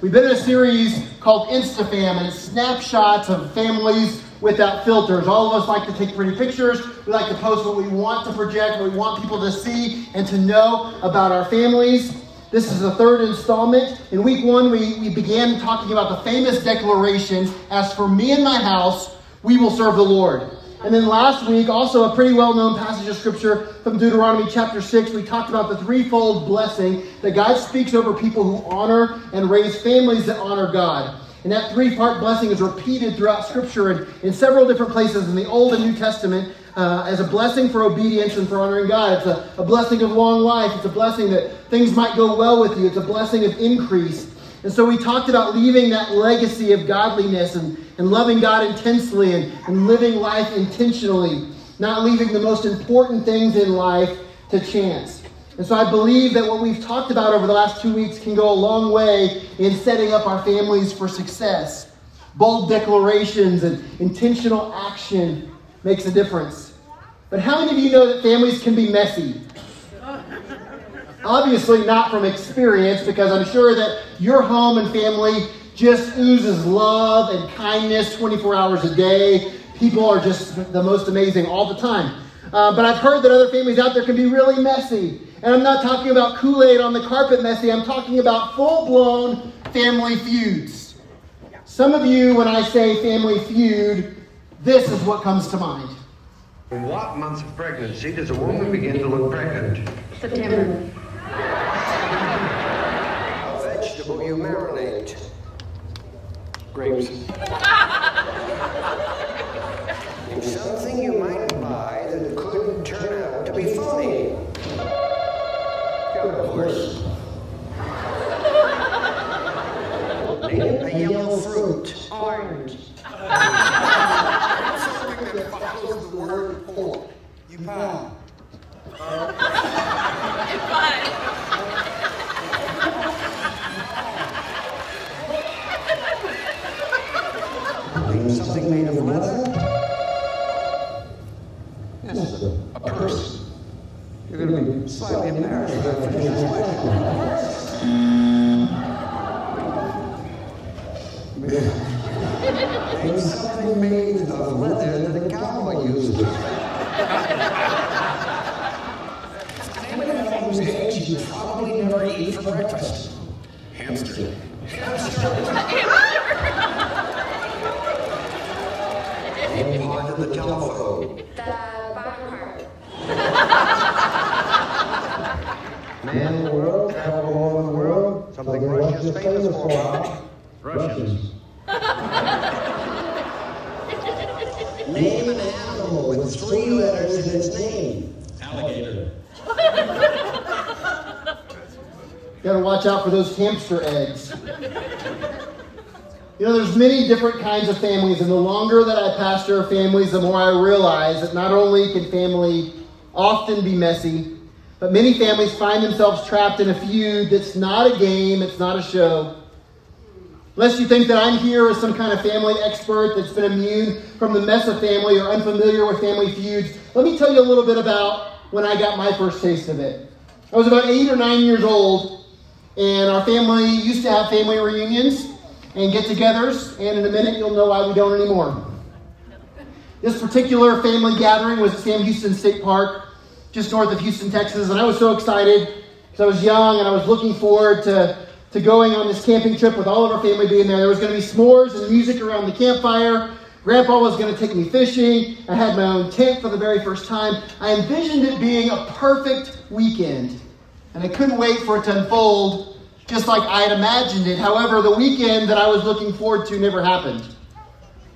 We've been in a series called InstaFam, and it's snapshots of families without filters. All of us like to take pretty pictures. We like to post what we want to project, what we want people to see and to know about our families. This is the third installment. In week one, we, we began talking about the famous declaration As for me and my house, we will serve the Lord. And then last week, also a pretty well known passage of scripture from Deuteronomy chapter 6, we talked about the threefold blessing that God speaks over people who honor and raise families that honor God. And that three part blessing is repeated throughout scripture and in several different places in the Old and New Testament uh, as a blessing for obedience and for honoring God. It's a, a blessing of long life, it's a blessing that things might go well with you, it's a blessing of increase. And so we talked about leaving that legacy of godliness and, and loving God intensely and, and living life intentionally, not leaving the most important things in life to chance. And so I believe that what we've talked about over the last two weeks can go a long way in setting up our families for success. Bold declarations and intentional action makes a difference. But how many of you know that families can be messy? Obviously, not from experience, because I'm sure that your home and family just oozes love and kindness 24 hours a day. People are just the most amazing all the time. Uh, but I've heard that other families out there can be really messy. And I'm not talking about Kool Aid on the carpet messy, I'm talking about full blown family feuds. Some of you, when I say family feud, this is what comes to mind. In what month of pregnancy does a woman begin to look pregnant? September. A vegetable you marinate. Grapes. And something you might buy that could turn out to be funny. Got a horse. Name a yellow fruit. Orange. Something that follows the word pork. You pound. Something made of leather. Yes, a, a purse. You're going to be slightly embarrassed if I finish this question. Name something made of leather that a cowboy uses. Name one of those eggs you probably never eat for breakfast. Hamster. Name part of the telephone. The bottom part. Man of the world, travel all over the world. Something Russia's famous for. Russians. Name an animal with three letters in its name. Alligator. Got to watch out for those hamster eggs. You know, there's many different kinds of families, and the longer that I pastor families, the more I realize that not only can family often be messy, but many families find themselves trapped in a feud that's not a game, it's not a show. Unless you think that I'm here as some kind of family expert that's been immune from the mess of family or unfamiliar with family feuds, let me tell you a little bit about when I got my first taste of it. I was about eight or nine years old, and our family used to have family reunions and get togethers, and in a minute you'll know why we don't anymore. This particular family gathering was at Sam Houston State Park, just north of Houston, Texas, and I was so excited because I was young and I was looking forward to, to going on this camping trip with all of our family being there. There was going to be s'mores and music around the campfire. Grandpa was going to take me fishing. I had my own tent for the very first time. I envisioned it being a perfect weekend, and I couldn't wait for it to unfold just like I had imagined it. However, the weekend that I was looking forward to never happened.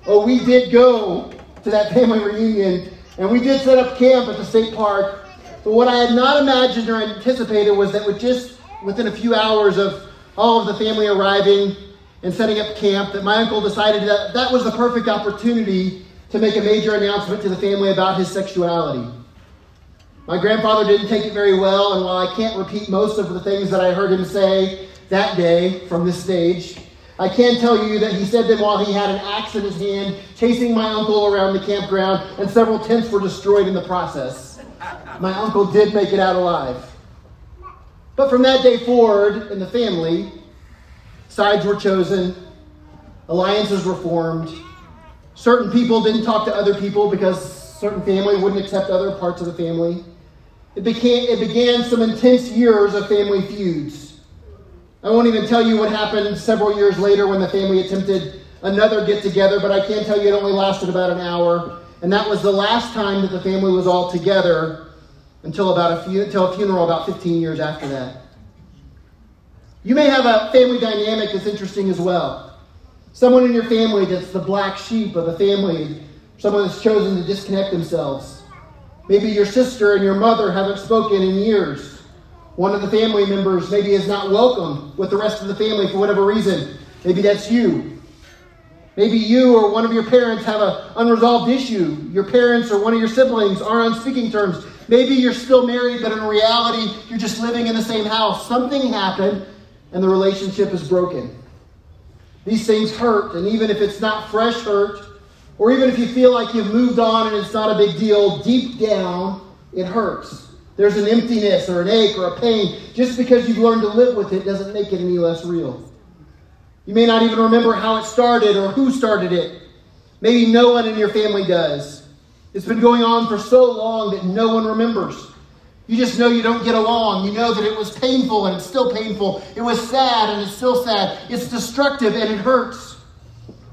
Oh, we did go to that family reunion, and we did set up camp at the state park. But what I had not imagined or anticipated was that with just within a few hours of all of the family arriving and setting up camp, that my uncle decided that that was the perfect opportunity to make a major announcement to the family about his sexuality. My grandfather didn't take it very well, and while I can't repeat most of the things that I heard him say that day from this stage, I can tell you that he said them while he had an axe in his hand, chasing my uncle around the campground, and several tents were destroyed in the process. My uncle did make it out alive. But from that day forward in the family, sides were chosen, alliances were formed. Certain people didn't talk to other people because certain family wouldn't accept other parts of the family. It, became, it began some intense years of family feuds. I won't even tell you what happened several years later when the family attempted another get together, but I can tell you it only lasted about an hour. And that was the last time that the family was all together until about a, until a funeral about 15 years after that. You may have a family dynamic that's interesting as well. Someone in your family that's the black sheep of the family, someone that's chosen to disconnect themselves. Maybe your sister and your mother haven't spoken in years. One of the family members maybe is not welcome with the rest of the family for whatever reason. Maybe that's you. Maybe you or one of your parents have an unresolved issue. Your parents or one of your siblings are on speaking terms. Maybe you're still married, but in reality, you're just living in the same house. Something happened and the relationship is broken. These things hurt, and even if it's not fresh hurt, or even if you feel like you've moved on and it's not a big deal, deep down, it hurts. There's an emptiness or an ache or a pain. Just because you've learned to live with it doesn't make it any less real. You may not even remember how it started or who started it. Maybe no one in your family does. It's been going on for so long that no one remembers. You just know you don't get along. You know that it was painful and it's still painful. It was sad and it's still sad. It's destructive and it hurts.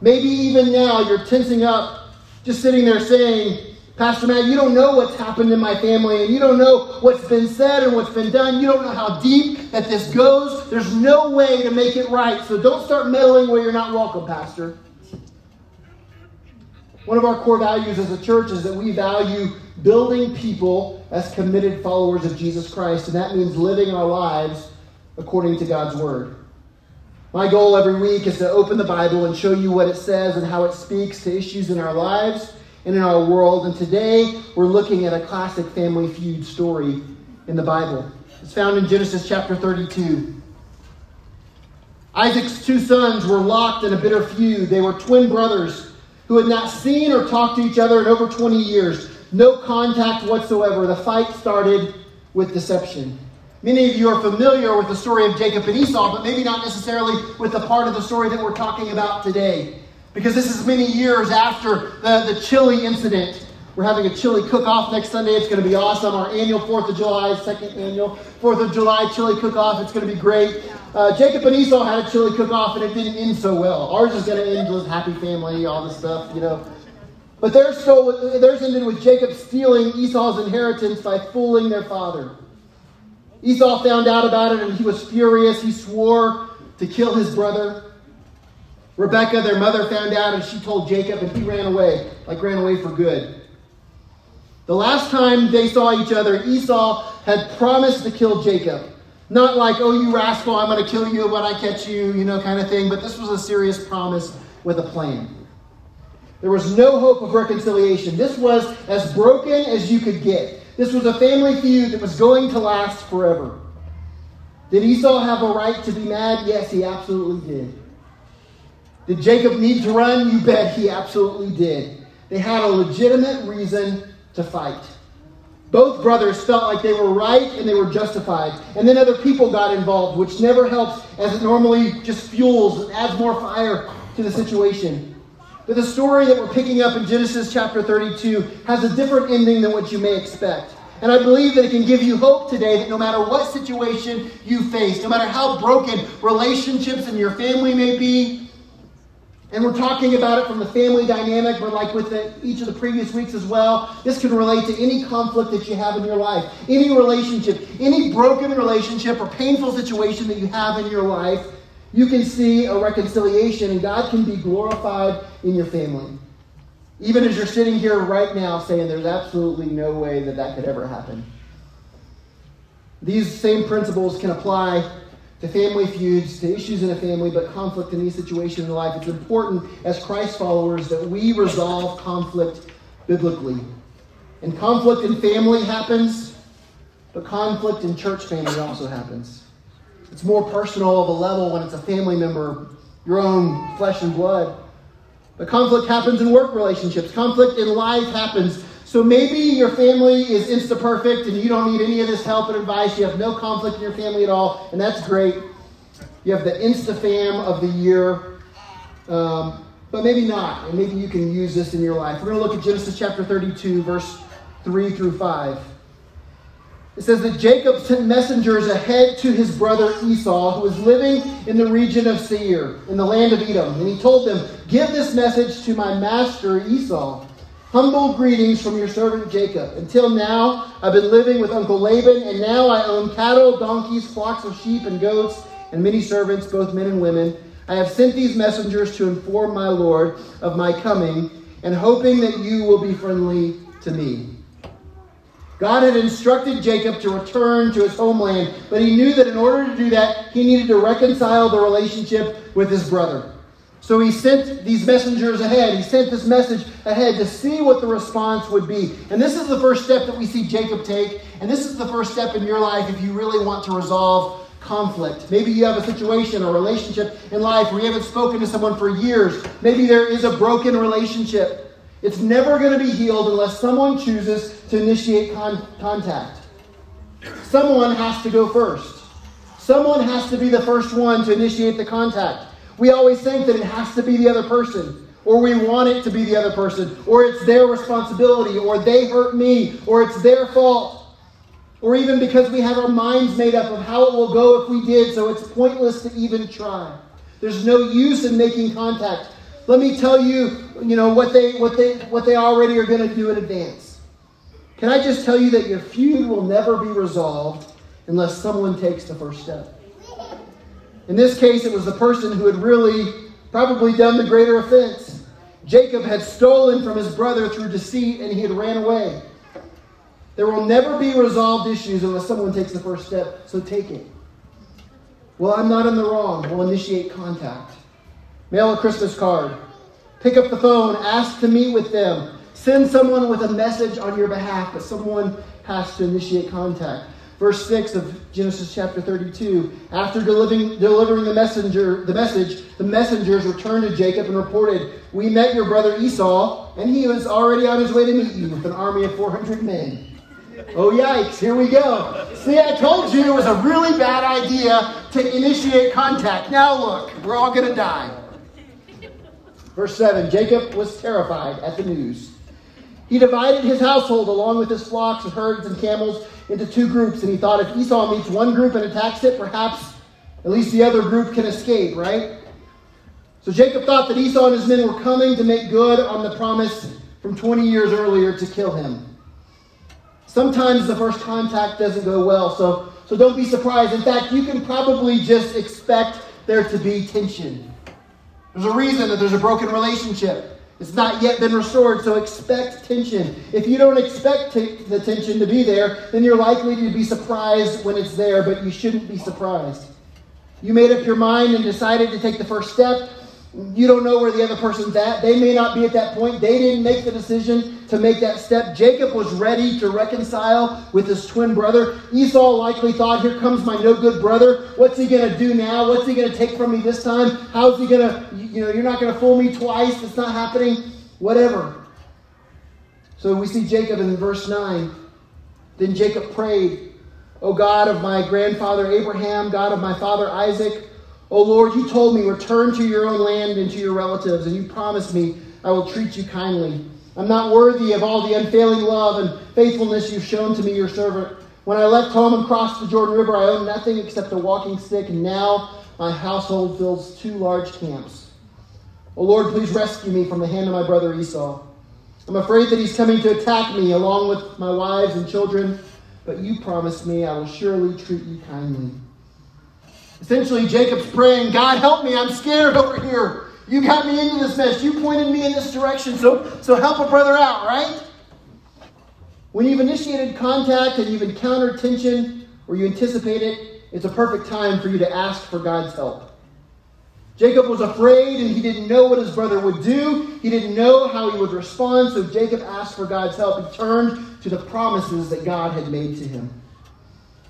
Maybe even now you're tensing up, just sitting there saying, Pastor Matt, you don't know what's happened in my family and you don't know what's been said and what's been done. You don't know how deep that this goes. There's no way to make it right. So don't start meddling where you're not welcome, Pastor. One of our core values as a church is that we value building people as committed followers of Jesus Christ, and that means living our lives according to God's Word. My goal every week is to open the Bible and show you what it says and how it speaks to issues in our lives and in our world. And today we're looking at a classic family feud story in the Bible. It's found in Genesis chapter 32. Isaac's two sons were locked in a bitter feud. They were twin brothers who had not seen or talked to each other in over 20 years. No contact whatsoever. The fight started with deception. Many of you are familiar with the story of Jacob and Esau, but maybe not necessarily with the part of the story that we're talking about today. Because this is many years after the, the chili incident. We're having a chili cook off next Sunday. It's going to be awesome. Our annual 4th of July, second annual 4th of July chili cook off. It's going to be great. Uh, Jacob and Esau had a chili cook off, and it didn't end so well. Ours is going to end with happy family, all this stuff, you know. But theirs, so, theirs ended with Jacob stealing Esau's inheritance by fooling their father. Esau found out about it and he was furious. He swore to kill his brother. Rebekah, their mother, found out and she told Jacob and he ran away, like ran away for good. The last time they saw each other, Esau had promised to kill Jacob. Not like, oh, you rascal, I'm going to kill you when I catch you, you know, kind of thing, but this was a serious promise with a plan. There was no hope of reconciliation. This was as broken as you could get. This was a family feud that was going to last forever. Did Esau have a right to be mad? Yes, he absolutely did. Did Jacob need to run? You bet he absolutely did. They had a legitimate reason to fight. Both brothers felt like they were right and they were justified. And then other people got involved, which never helps as it normally just fuels and adds more fire to the situation. But the story that we're picking up in Genesis chapter 32 has a different ending than what you may expect. And I believe that it can give you hope today that no matter what situation you face, no matter how broken relationships in your family may be, and we're talking about it from the family dynamic, but like with the, each of the previous weeks as well, this can relate to any conflict that you have in your life, any relationship, any broken relationship or painful situation that you have in your life. You can see a reconciliation, and God can be glorified in your family. Even as you're sitting here right now saying there's absolutely no way that that could ever happen. These same principles can apply to family feuds, to issues in a family, but conflict in any situation in life. It's important as Christ followers that we resolve conflict biblically. And conflict in family happens, but conflict in church family also happens. It's more personal of a level when it's a family member, your own flesh and blood. But conflict happens in work relationships. Conflict in life happens. So maybe your family is insta perfect and you don't need any of this help and advice. You have no conflict in your family at all, and that's great. You have the Instafam of the year, um, but maybe not. And maybe you can use this in your life. We're going to look at Genesis chapter 32, verse 3 through 5. It says that Jacob sent messengers ahead to his brother Esau, who was living in the region of Seir, in the land of Edom. And he told them, Give this message to my master Esau. Humble greetings from your servant Jacob. Until now, I've been living with Uncle Laban, and now I own cattle, donkeys, flocks of sheep, and goats, and many servants, both men and women. I have sent these messengers to inform my Lord of my coming, and hoping that you will be friendly to me. God had instructed Jacob to return to his homeland, but he knew that in order to do that, he needed to reconcile the relationship with his brother. So he sent these messengers ahead. He sent this message ahead to see what the response would be. And this is the first step that we see Jacob take. And this is the first step in your life if you really want to resolve conflict. Maybe you have a situation, a relationship in life where you haven't spoken to someone for years. Maybe there is a broken relationship. It's never going to be healed unless someone chooses to initiate con- contact. Someone has to go first. Someone has to be the first one to initiate the contact. We always think that it has to be the other person, or we want it to be the other person, or it's their responsibility, or they hurt me, or it's their fault, or even because we have our minds made up of how it will go if we did, so it's pointless to even try. There's no use in making contact. Let me tell you, you know, what they what they what they already are going to do in advance. Can I just tell you that your feud will never be resolved unless someone takes the first step? In this case, it was the person who had really probably done the greater offense. Jacob had stolen from his brother through deceit and he had ran away. There will never be resolved issues unless someone takes the first step, so take it. Well, I'm not in the wrong. We'll initiate contact. Mail a Christmas card. Pick up the phone. Ask to meet with them. Send someone with a message on your behalf, but someone has to initiate contact. Verse 6 of Genesis chapter 32. After delivering, delivering the messenger, the message, the messengers returned to Jacob and reported, We met your brother Esau, and he was already on his way to meet you with an army of 400 men. Oh, yikes, here we go. See, I told you it was a really bad idea to initiate contact. Now look, we're all going to die. Verse 7 Jacob was terrified at the news. He divided his household along with his flocks and herds and camels into two groups, and he thought if Esau meets one group and attacks it, perhaps at least the other group can escape, right? So Jacob thought that Esau and his men were coming to make good on the promise from 20 years earlier to kill him. Sometimes the first contact doesn't go well, so, so don't be surprised. In fact, you can probably just expect there to be tension. There's a reason that there's a broken relationship. It's not yet been restored, so expect tension. If you don't expect t- the tension to be there, then you're likely to be surprised when it's there, but you shouldn't be surprised. You made up your mind and decided to take the first step. You don't know where the other person's at. They may not be at that point. They didn't make the decision to make that step. Jacob was ready to reconcile with his twin brother. Esau likely thought, Here comes my no good brother. What's he going to do now? What's he going to take from me this time? How's he going to, you know, you're not going to fool me twice. It's not happening. Whatever. So we see Jacob in verse 9. Then Jacob prayed, O God of my grandfather Abraham, God of my father Isaac, O Lord, you told me, return to your own land and to your relatives, and you promised me I will treat you kindly. I'm not worthy of all the unfailing love and faithfulness you've shown to me, your servant. When I left home and crossed the Jordan River, I owned nothing except a walking stick, and now my household fills two large camps. O Lord, please rescue me from the hand of my brother Esau. I'm afraid that he's coming to attack me along with my wives and children, but you promised me I will surely treat you kindly. Essentially, Jacob's praying, God help me, I'm scared over here. You got me into this mess. You pointed me in this direction, so, so help a brother out, right? When you've initiated contact and you've encountered tension or you anticipate it, it's a perfect time for you to ask for God's help. Jacob was afraid and he didn't know what his brother would do. He didn't know how he would respond, so Jacob asked for God's help. He turned to the promises that God had made to him.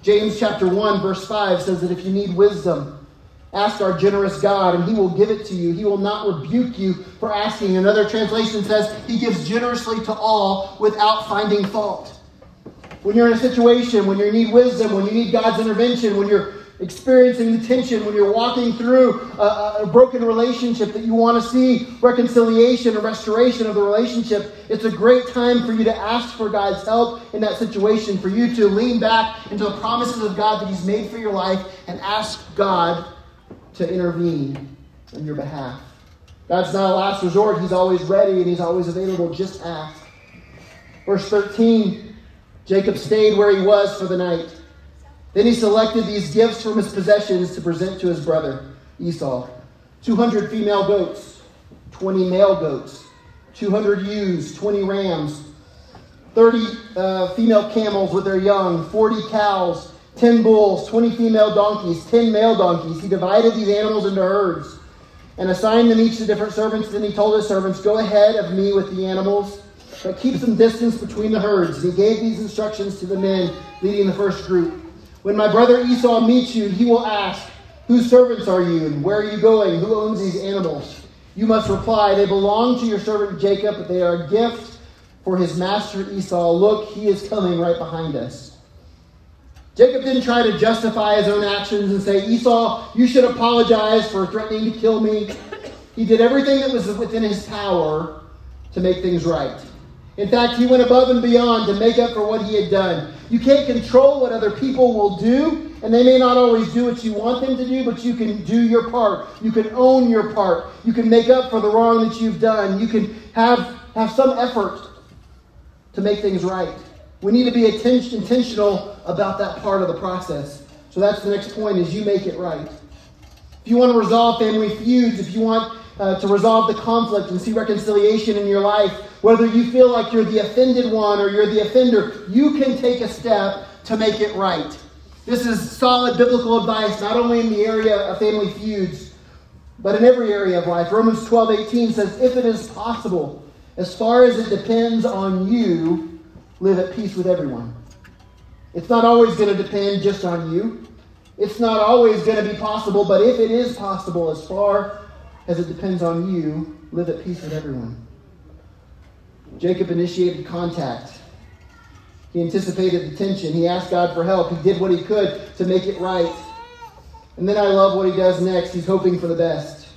James chapter 1 verse 5 says that if you need wisdom, ask our generous God and he will give it to you. He will not rebuke you for asking. Another translation says he gives generously to all without finding fault. When you're in a situation, when you need wisdom, when you need God's intervention, when you're experiencing the tension, when you're walking through a, a broken relationship that you want to see reconciliation and restoration of the relationship, it's a great time for you to ask for God's help in that situation, for you to lean back into the promises of God that He's made for your life and ask God to intervene on your behalf. God's not a last resort. He's always ready and He's always available. Just ask. Verse 13 Jacob stayed where he was for the night. Then he selected these gifts from his possessions to present to his brother Esau 200 female goats, 20 male goats, 200 ewes, 20 rams, 30 uh, female camels with their young, 40 cows, 10 bulls, 20 female donkeys, 10 male donkeys. He divided these animals into herds and assigned them each to different servants. Then he told his servants, Go ahead of me with the animals, but keep some distance between the herds. He gave these instructions to the men leading the first group. When my brother Esau meets you, he will ask, Whose servants are you, and where are you going? Who owns these animals? You must reply, They belong to your servant Jacob, but they are a gift for his master Esau. Look, he is coming right behind us. Jacob didn't try to justify his own actions and say, Esau, you should apologize for threatening to kill me. He did everything that was within his power to make things right. In fact, he went above and beyond to make up for what he had done. You can't control what other people will do, and they may not always do what you want them to do, but you can do your part. You can own your part. You can make up for the wrong that you've done. You can have, have some effort to make things right. We need to be intentional about that part of the process. So that's the next point is you make it right. If you want to resolve family feuds, if you want uh, to resolve the conflict and see reconciliation in your life, whether you feel like you're the offended one or you're the offender, you can take a step to make it right. This is solid biblical advice, not only in the area of family feuds, but in every area of life. Romans 12 18 says, If it is possible, as far as it depends on you, live at peace with everyone. It's not always going to depend just on you. It's not always going to be possible, but if it is possible, as far as it depends on you, live at peace with everyone. Jacob initiated contact. He anticipated the tension. He asked God for help. He did what he could to make it right. And then I love what he does next. He's hoping for the best.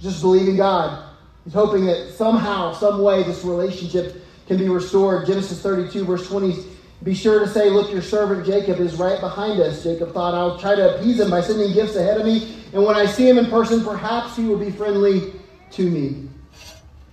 Just believing God. He's hoping that somehow, some way, this relationship can be restored. Genesis 32, verse 20. Be sure to say, Look, your servant Jacob is right behind us. Jacob thought, I'll try to appease him by sending gifts ahead of me. And when I see him in person, perhaps he will be friendly to me.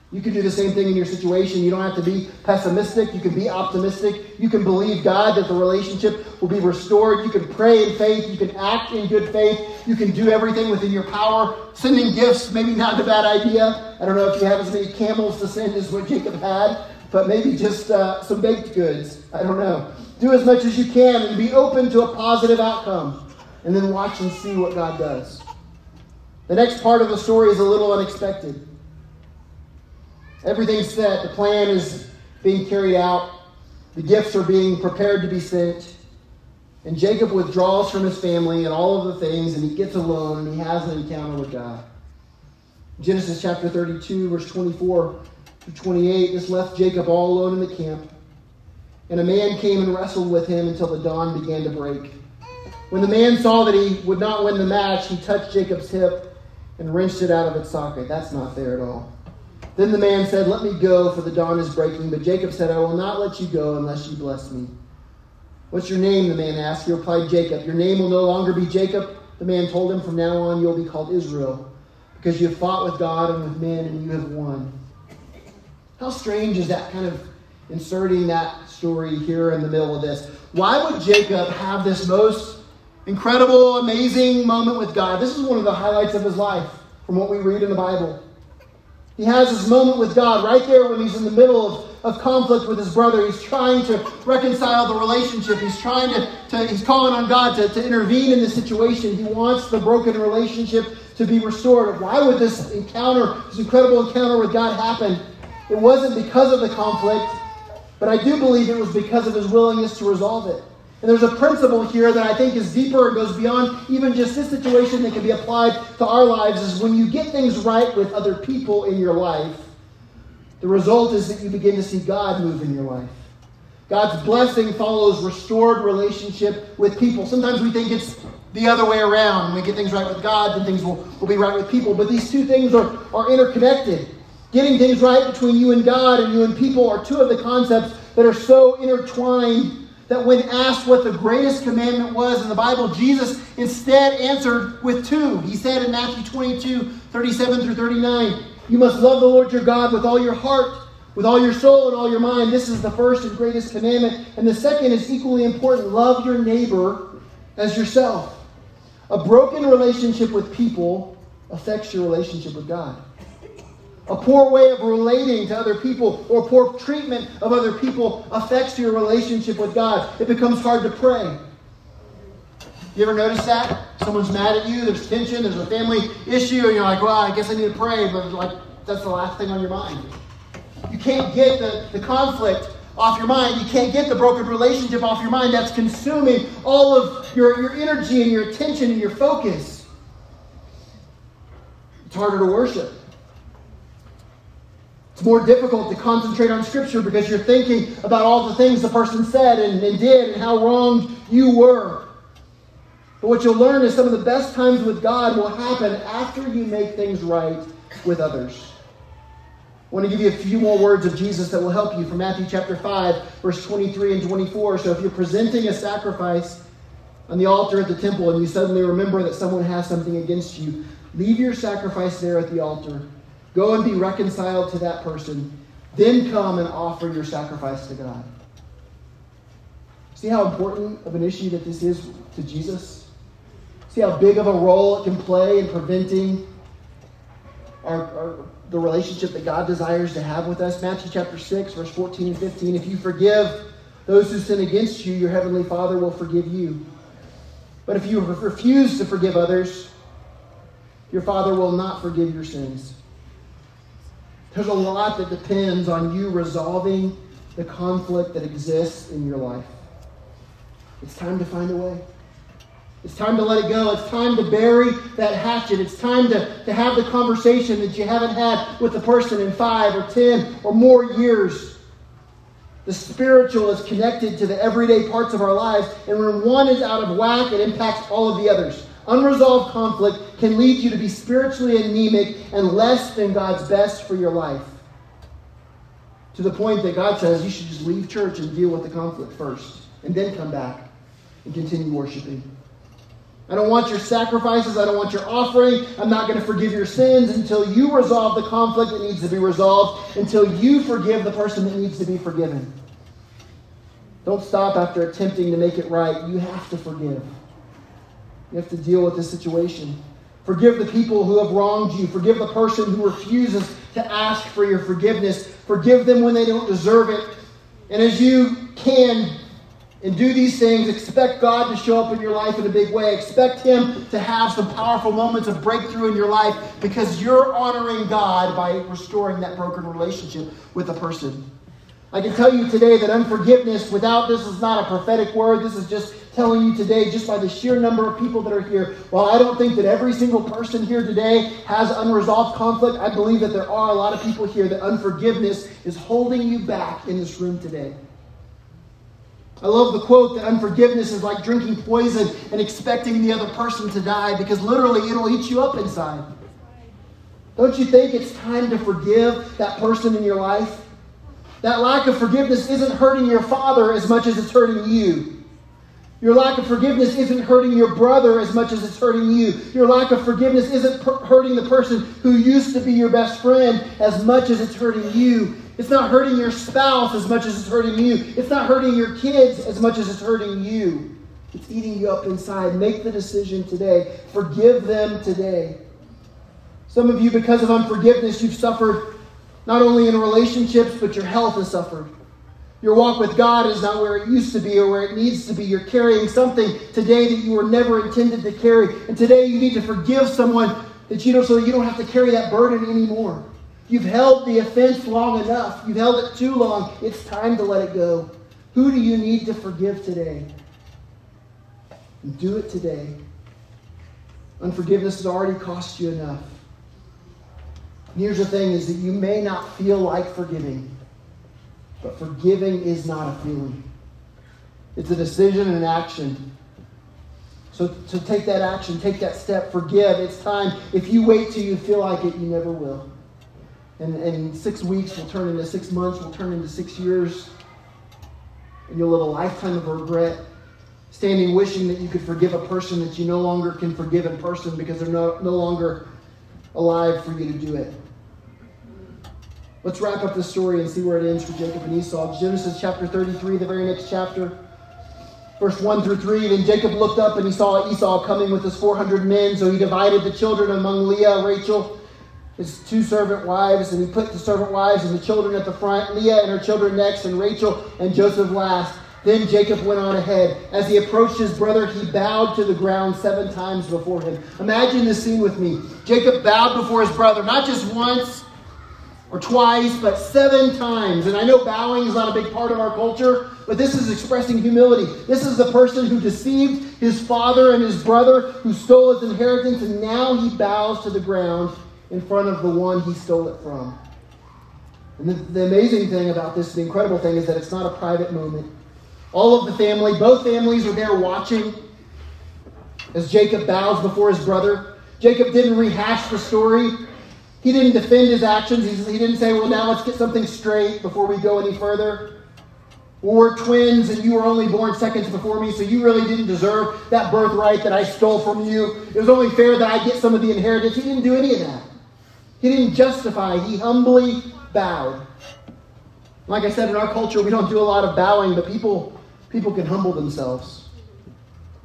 You can do the same thing in your situation. You don't have to be pessimistic. You can be optimistic. You can believe God that the relationship will be restored. You can pray in faith. You can act in good faith. You can do everything within your power. Sending gifts, maybe not a bad idea. I don't know if you have as many camels to send as what Jacob had, but maybe just uh, some baked goods. I don't know. Do as much as you can and be open to a positive outcome. And then watch and see what God does. The next part of the story is a little unexpected. Everything's set. The plan is being carried out. The gifts are being prepared to be sent. And Jacob withdraws from his family and all of the things, and he gets alone and he has an encounter with God. Genesis chapter 32, verse 24 to 28, this left Jacob all alone in the camp. And a man came and wrestled with him until the dawn began to break. When the man saw that he would not win the match, he touched Jacob's hip and wrenched it out of its socket. That's not fair at all. Then the man said, Let me go, for the dawn is breaking. But Jacob said, I will not let you go unless you bless me. What's your name? The man asked. He replied, Jacob. Your name will no longer be Jacob. The man told him, From now on you'll be called Israel, because you have fought with God and with men, and you have won. How strange is that kind of inserting that story here in the middle of this? Why would Jacob have this most incredible, amazing moment with God? This is one of the highlights of his life from what we read in the Bible. He has this moment with God right there when he's in the middle of, of conflict with his brother. He's trying to reconcile the relationship. He's trying to, to he's calling on God to, to intervene in the situation. He wants the broken relationship to be restored. Why would this encounter, this incredible encounter with God happen? It wasn't because of the conflict, but I do believe it was because of his willingness to resolve it. And there's a principle here that I think is deeper and goes beyond even just this situation that can be applied to our lives is when you get things right with other people in your life, the result is that you begin to see God move in your life. God's blessing follows restored relationship with people. Sometimes we think it's the other way around. When we get things right with God, then things will, will be right with people. But these two things are, are interconnected. Getting things right between you and God and you and people are two of the concepts that are so intertwined that when asked what the greatest commandment was in the Bible, Jesus instead answered with two. He said in Matthew 22, 37 through 39, You must love the Lord your God with all your heart, with all your soul, and all your mind. This is the first and greatest commandment. And the second is equally important love your neighbor as yourself. A broken relationship with people affects your relationship with God. A poor way of relating to other people or poor treatment of other people affects your relationship with God. It becomes hard to pray. You ever notice that? Someone's mad at you, there's tension, there's a family issue, and you're like, well, I guess I need to pray, but like that's the last thing on your mind. You can't get the, the conflict off your mind. You can't get the broken relationship off your mind. That's consuming all of your, your energy and your attention and your focus. It's harder to worship. It's more difficult to concentrate on Scripture because you're thinking about all the things the person said and, and did and how wronged you were. But what you'll learn is some of the best times with God will happen after you make things right with others. I want to give you a few more words of Jesus that will help you from Matthew chapter 5, verse 23 and 24. So if you're presenting a sacrifice on the altar at the temple and you suddenly remember that someone has something against you, leave your sacrifice there at the altar. Go and be reconciled to that person. Then come and offer your sacrifice to God. See how important of an issue that this is to Jesus? See how big of a role it can play in preventing our, our the relationship that God desires to have with us. Matthew chapter 6, verse 14 and 15. If you forgive those who sin against you, your heavenly Father will forgive you. But if you refuse to forgive others, your Father will not forgive your sins. There's a lot that depends on you resolving the conflict that exists in your life. It's time to find a way. It's time to let it go. It's time to bury that hatchet. It's time to, to have the conversation that you haven't had with the person in five or ten or more years. The spiritual is connected to the everyday parts of our lives, and when one is out of whack, it impacts all of the others. Unresolved conflict can lead you to be spiritually anemic and less than God's best for your life. To the point that God says you should just leave church and deal with the conflict first, and then come back and continue worshiping. I don't want your sacrifices. I don't want your offering. I'm not going to forgive your sins until you resolve the conflict that needs to be resolved, until you forgive the person that needs to be forgiven. Don't stop after attempting to make it right. You have to forgive. You have to deal with this situation. Forgive the people who have wronged you. Forgive the person who refuses to ask for your forgiveness. Forgive them when they don't deserve it. And as you can and do these things, expect God to show up in your life in a big way. Expect Him to have some powerful moments of breakthrough in your life because you're honoring God by restoring that broken relationship with a person. I can tell you today that unforgiveness, without this, is not a prophetic word. This is just telling you today, just by the sheer number of people that are here. While I don't think that every single person here today has unresolved conflict, I believe that there are a lot of people here that unforgiveness is holding you back in this room today. I love the quote that unforgiveness is like drinking poison and expecting the other person to die because literally it'll eat you up inside. Don't you think it's time to forgive that person in your life? That lack of forgiveness isn't hurting your father as much as it's hurting you. Your lack of forgiveness isn't hurting your brother as much as it's hurting you. Your lack of forgiveness isn't per- hurting the person who used to be your best friend as much as it's hurting you. It's not hurting your spouse as much as it's hurting you. It's not hurting your kids as much as it's hurting you. It's eating you up inside. Make the decision today. Forgive them today. Some of you, because of unforgiveness, you've suffered not only in relationships, but your health has suffered. Your walk with God is not where it used to be or where it needs to be. You're carrying something today that you were never intended to carry. And today you need to forgive someone that you don't so that you don't have to carry that burden anymore. You've held the offense long enough. You've held it too long. It's time to let it go. Who do you need to forgive today? do it today. Unforgiveness has already cost you enough. Here's the thing is that you may not feel like forgiving. But forgiving is not a feeling, it's a decision and an action. So, so take that action, take that step, forgive. It's time. If you wait till you feel like it, you never will. And, and six weeks will turn into six months, will turn into six years. And you'll live a lifetime of regret, standing wishing that you could forgive a person that you no longer can forgive in person because they're no, no longer alive for you to do it. Let's wrap up this story and see where it ends for Jacob and Esau. Genesis chapter 33, the very next chapter. Verse 1 through 3 Then Jacob looked up and he saw Esau coming with his 400 men. So he divided the children among Leah, Rachel, his two servant wives, and he put the servant wives and the children at the front, Leah and her children next, and Rachel and Joseph last. Then Jacob went on ahead. As he approached his brother, he bowed to the ground seven times before him. Imagine this scene with me. Jacob bowed before his brother, not just once or twice, but seven times. And I know bowing is not a big part of our culture, but this is expressing humility. This is the person who deceived his father and his brother, who stole his inheritance, and now he bows to the ground in front of the one he stole it from. And the, the amazing thing about this, the incredible thing, is that it's not a private moment. All of the family, both families are there watching as Jacob bows before his brother. Jacob didn't rehash the story. He didn't defend his actions. He didn't say, well, now let's get something straight before we go any further. We're twins and you were only born seconds before me, so you really didn't deserve that birthright that I stole from you. It was only fair that I get some of the inheritance. He didn't do any of that. He didn't justify, he humbly bowed. Like I said, in our culture, we don't do a lot of bowing, but people, people can humble themselves.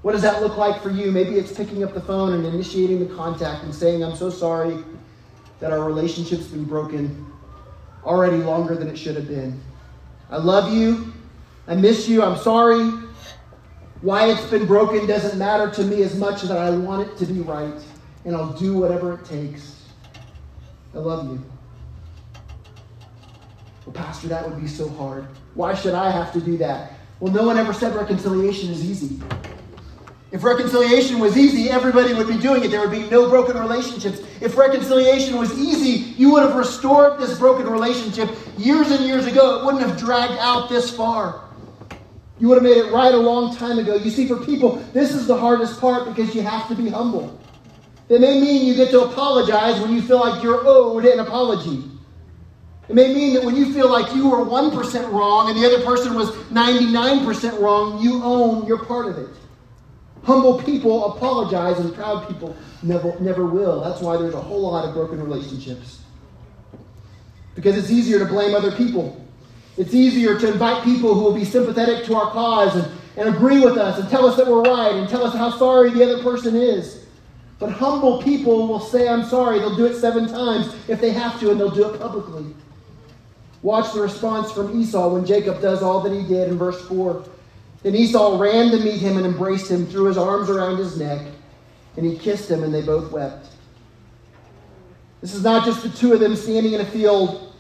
What does that look like for you? Maybe it's picking up the phone and initiating the contact and saying, I'm so sorry that our relationship's been broken already longer than it should have been. I love you. I miss you. I'm sorry. Why it's been broken doesn't matter to me as much as that I want it to be right. And I'll do whatever it takes. I love you. Well, Pastor, that would be so hard. Why should I have to do that? Well, no one ever said reconciliation is easy. If reconciliation was easy, everybody would be doing it. There would be no broken relationships. If reconciliation was easy, you would have restored this broken relationship years and years ago. It wouldn't have dragged out this far. You would have made it right a long time ago. You see, for people, this is the hardest part because you have to be humble. It may mean you get to apologize when you feel like you're owed an apology. It may mean that when you feel like you were 1% wrong and the other person was 99% wrong, you own your part of it. Humble people apologize, and proud people never, never will. That's why there's a whole lot of broken relationships. Because it's easier to blame other people. It's easier to invite people who will be sympathetic to our cause and, and agree with us and tell us that we're right and tell us how sorry the other person is. But humble people will say, I'm sorry. They'll do it seven times if they have to, and they'll do it publicly. Watch the response from Esau when Jacob does all that he did in verse 4. Then Esau ran to meet him and embraced him, threw his arms around his neck, and he kissed him, and they both wept. This is not just the two of them standing in a field,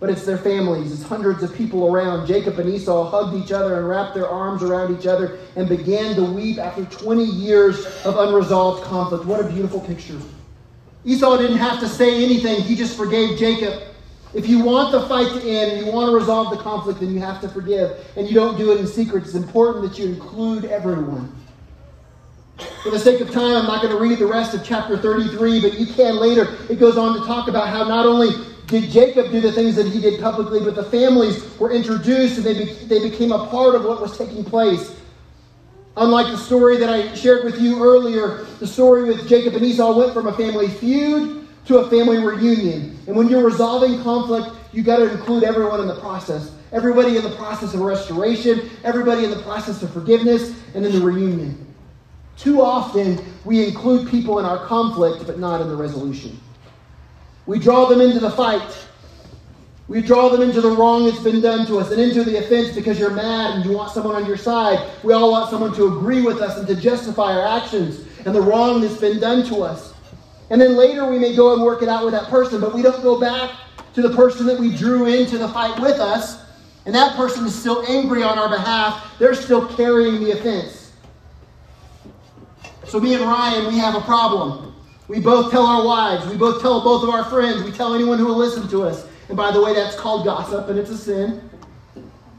but it's their families. It's hundreds of people around. Jacob and Esau hugged each other and wrapped their arms around each other and began to weep after 20 years of unresolved conflict. What a beautiful picture. Esau didn't have to say anything, he just forgave Jacob. If you want the fight to end you want to resolve the conflict, then you have to forgive. And you don't do it in secret. It's important that you include everyone. For the sake of time, I'm not going to read the rest of chapter 33, but you can later. It goes on to talk about how not only did Jacob do the things that he did publicly, but the families were introduced and they, be, they became a part of what was taking place. Unlike the story that I shared with you earlier, the story with Jacob and Esau went from a family feud to a family reunion. And when you're resolving conflict, you got to include everyone in the process. Everybody in the process of restoration, everybody in the process of forgiveness, and in the reunion. Too often, we include people in our conflict, but not in the resolution. We draw them into the fight. We draw them into the wrong that's been done to us and into the offense because you're mad and you want someone on your side. We all want someone to agree with us and to justify our actions and the wrong that's been done to us. And then later we may go and work it out with that person, but we don't go back to the person that we drew into the fight with us, and that person is still angry on our behalf. They're still carrying the offense. So me and Ryan, we have a problem. We both tell our wives, we both tell both of our friends, we tell anyone who will listen to us. And by the way, that's called gossip, and it's a sin.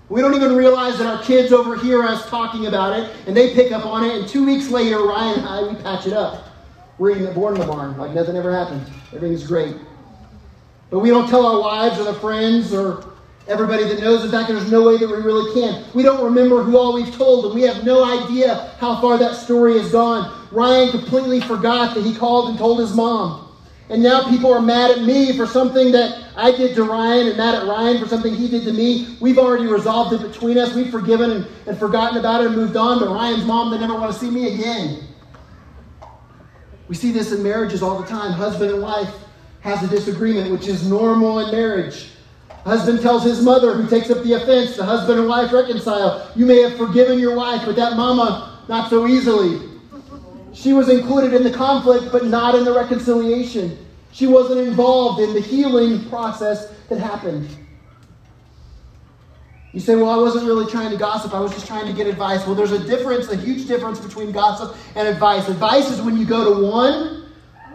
We don't even realize that our kids overhear us talking about it, and they pick up on it, and two weeks later, Ryan and I, we patch it up. We're at Born in the Barn, like nothing ever happened. Everything's great. But we don't tell our wives or the friends or everybody that knows. In fact, there's no way that we really can. We don't remember who all we've told, and we have no idea how far that story has gone. Ryan completely forgot that he called and told his mom. And now people are mad at me for something that I did to Ryan and mad at Ryan for something he did to me. We've already resolved it between us. We've forgiven and, and forgotten about it and moved on. But Ryan's mom, they never want to see me again. We see this in marriages all the time. Husband and wife has a disagreement, which is normal in marriage. Husband tells his mother, who takes up the offense, the husband and wife reconcile. You may have forgiven your wife, but that mama, not so easily. She was included in the conflict, but not in the reconciliation. She wasn't involved in the healing process that happened. You say, well, I wasn't really trying to gossip. I was just trying to get advice. Well, there's a difference, a huge difference between gossip and advice. Advice is when you go to one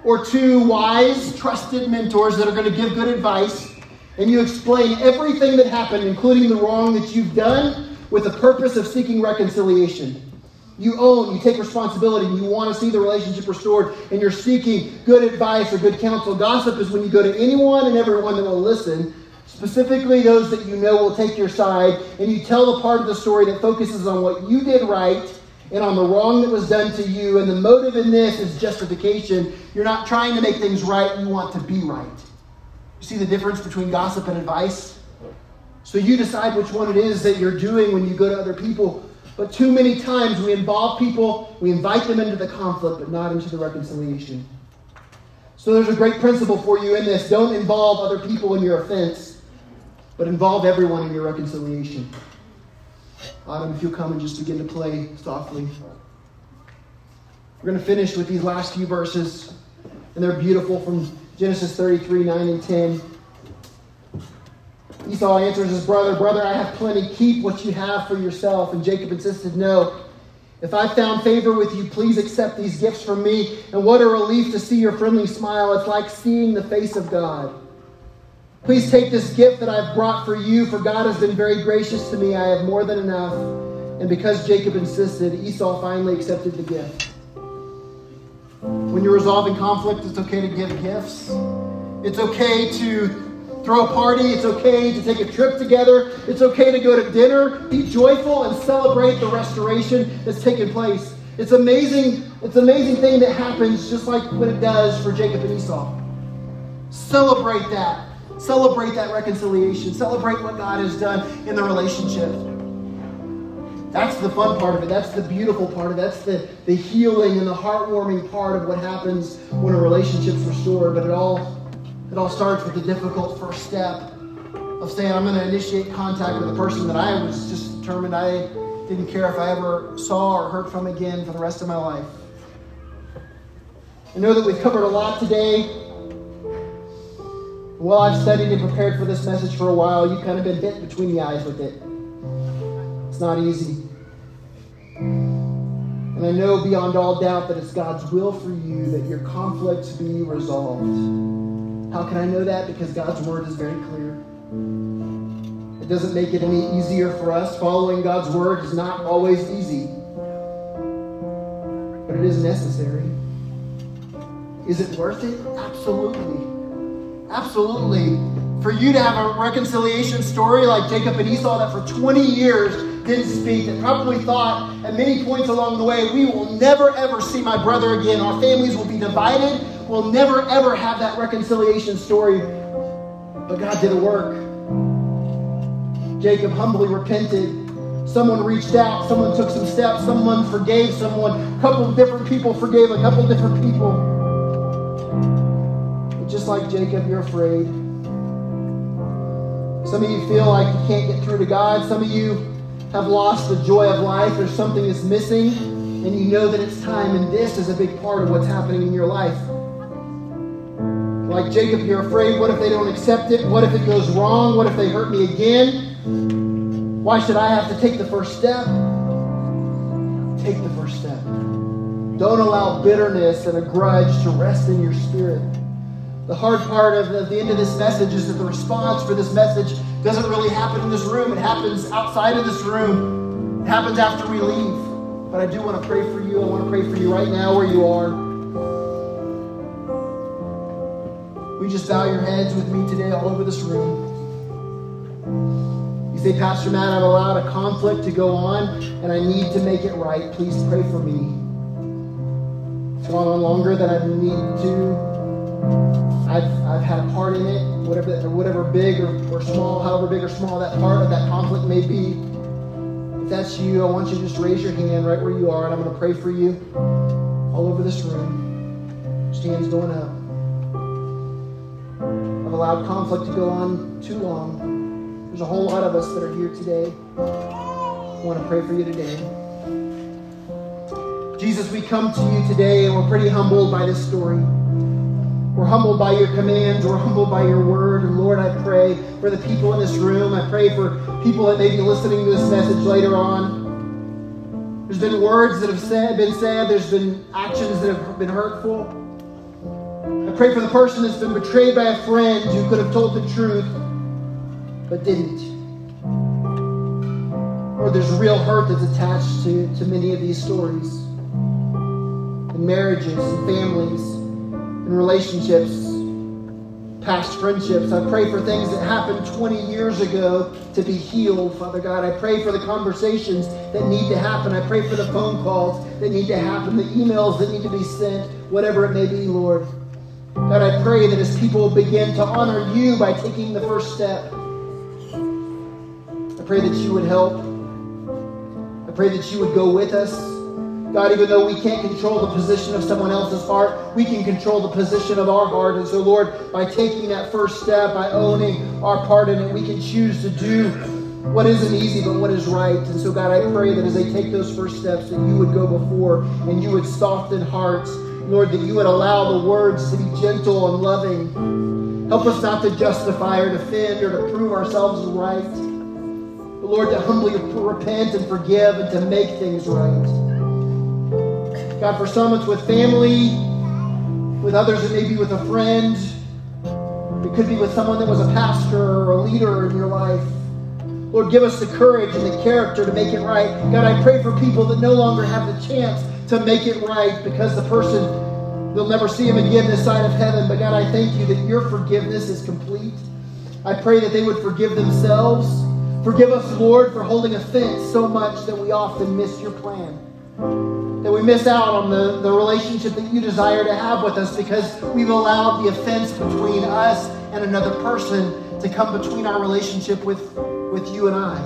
or two wise, trusted mentors that are going to give good advice, and you explain everything that happened, including the wrong that you've done, with the purpose of seeking reconciliation. You own, you take responsibility, and you want to see the relationship restored, and you're seeking good advice or good counsel. Gossip is when you go to anyone and everyone that will listen, specifically those that you know will take your side, and you tell the part of the story that focuses on what you did right and on the wrong that was done to you. And the motive in this is justification. You're not trying to make things right, you want to be right. You see the difference between gossip and advice? So you decide which one it is that you're doing when you go to other people. But too many times we involve people, we invite them into the conflict, but not into the reconciliation. So there's a great principle for you in this. Don't involve other people in your offense, but involve everyone in your reconciliation. Autumn, if you'll come and just begin to play softly. We're going to finish with these last few verses, and they're beautiful from Genesis 33 9 and 10. Esau answers his brother, Brother, I have plenty. Keep what you have for yourself. And Jacob insisted, No. If I found favor with you, please accept these gifts from me. And what a relief to see your friendly smile. It's like seeing the face of God. Please take this gift that I've brought for you, for God has been very gracious to me. I have more than enough. And because Jacob insisted, Esau finally accepted the gift. When you're resolving conflict, it's okay to give gifts. It's okay to throw a party. It's okay to take a trip together. It's okay to go to dinner. Be joyful and celebrate the restoration that's taken place. It's amazing. It's an amazing thing that happens just like what it does for Jacob and Esau. Celebrate that. Celebrate that reconciliation. Celebrate what God has done in the relationship. That's the fun part of it. That's the beautiful part of it. That's the, the healing and the heartwarming part of what happens when a relationship's restored. But it all it all starts with the difficult first step of saying, I'm going to initiate contact with a person that I was just determined I didn't care if I ever saw or heard from again for the rest of my life. I know that we've covered a lot today. While I've studied and prepared for this message for a while, you've kind of been bit between the eyes with it. It's not easy. And I know beyond all doubt that it's God's will for you that your conflicts be resolved. How can I know that? Because God's word is very clear. It doesn't make it any easier for us. Following God's word is not always easy, but it is necessary. Is it worth it? Absolutely. Absolutely. For you to have a reconciliation story like Jacob and Esau that for 20 years didn't speak, that probably thought at many points along the way, we will never ever see my brother again. Our families will be divided We'll never ever have that reconciliation story. But God did a work. Jacob humbly repented. Someone reached out, someone took some steps, someone forgave someone. A couple of different people forgave a couple different people. Just like Jacob, you're afraid. Some of you feel like you can't get through to God. Some of you have lost the joy of life. There's something that's missing, and you know that it's time, and this is a big part of what's happening in your life. Like Jacob, you're afraid. What if they don't accept it? What if it goes wrong? What if they hurt me again? Why should I have to take the first step? Take the first step. Don't allow bitterness and a grudge to rest in your spirit. The hard part of the, the end of this message is that the response for this message doesn't really happen in this room. It happens outside of this room. It happens after we leave. But I do want to pray for you. I want to pray for you right now where you are. We just bow your heads with me today all over this room. You say, Pastor Matt, I've allowed a conflict to go on and I need to make it right. Please pray for me. It's gone on longer than I need to. I've, I've had a part in it, whatever, whatever big or, or small, however big or small that part of that conflict may be. If that's you, I want you to just raise your hand right where you are, and I'm going to pray for you all over this room. Just hands going up. I've allowed conflict to go on too long. There's a whole lot of us that are here today. I want to pray for you today. Jesus, we come to you today and we're pretty humbled by this story. We're humbled by your commands. We're humbled by your word. And Lord, I pray for the people in this room. I pray for people that may be listening to this message later on. There's been words that have said, been said. There's been actions that have been hurtful. I pray for the person that's been betrayed by a friend who could have told the truth but didn't. Or there's real hurt that's attached to, to many of these stories. and marriages and families and relationships, past friendships. I pray for things that happened 20 years ago to be healed, Father God. I pray for the conversations that need to happen. I pray for the phone calls that need to happen, the emails that need to be sent, whatever it may be, Lord. God, I pray that as people begin to honor you by taking the first step, I pray that you would help. I pray that you would go with us. God, even though we can't control the position of someone else's heart, we can control the position of our heart. And so, Lord, by taking that first step, by owning our part in it, we can choose to do what isn't easy, but what is right. And so, God, I pray that as they take those first steps, that you would go before and you would soften hearts. Lord, that you would allow the words to be gentle and loving. Help us not to justify or defend or to prove ourselves right. But Lord, to humbly repent and forgive and to make things right. God, for some it's with family, with others it may be with a friend. It could be with someone that was a pastor or a leader in your life. Lord, give us the courage and the character to make it right. God, I pray for people that no longer have the chance to make it right because the person, they'll never see him again this side of heaven. But God, I thank you that your forgiveness is complete. I pray that they would forgive themselves. Forgive us, Lord, for holding offense so much that we often miss your plan that we miss out on the, the relationship that you desire to have with us because we've allowed the offense between us and another person to come between our relationship with, with you and I.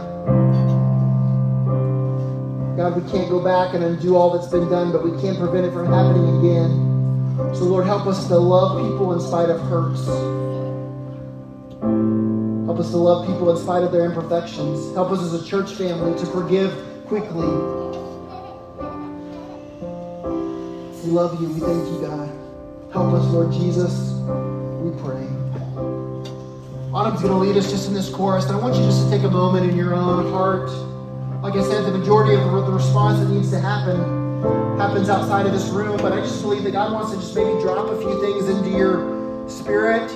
God, we can't go back and undo all that's been done, but we can't prevent it from happening again. So, Lord, help us to love people in spite of hurts. Help us to love people in spite of their imperfections. Help us as a church family to forgive quickly We love you. We thank you, God. Help us, Lord Jesus. We pray. Autumn's going to lead us just in this chorus, I want you just to take a moment in your own heart. Like I said, the majority of the response that needs to happen happens outside of this room, but I just believe that God wants to just maybe drop a few things into your spirit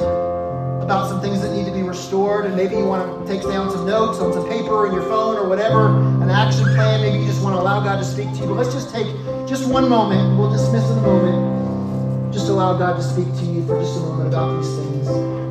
about some things that need to be restored, and maybe you want to take down some notes on some paper in your phone or whatever, an action plan. Maybe you just want to allow God to speak to you. But let's just take just one moment. We'll dismiss in a moment. Just allow God to speak to you for just a moment about these things.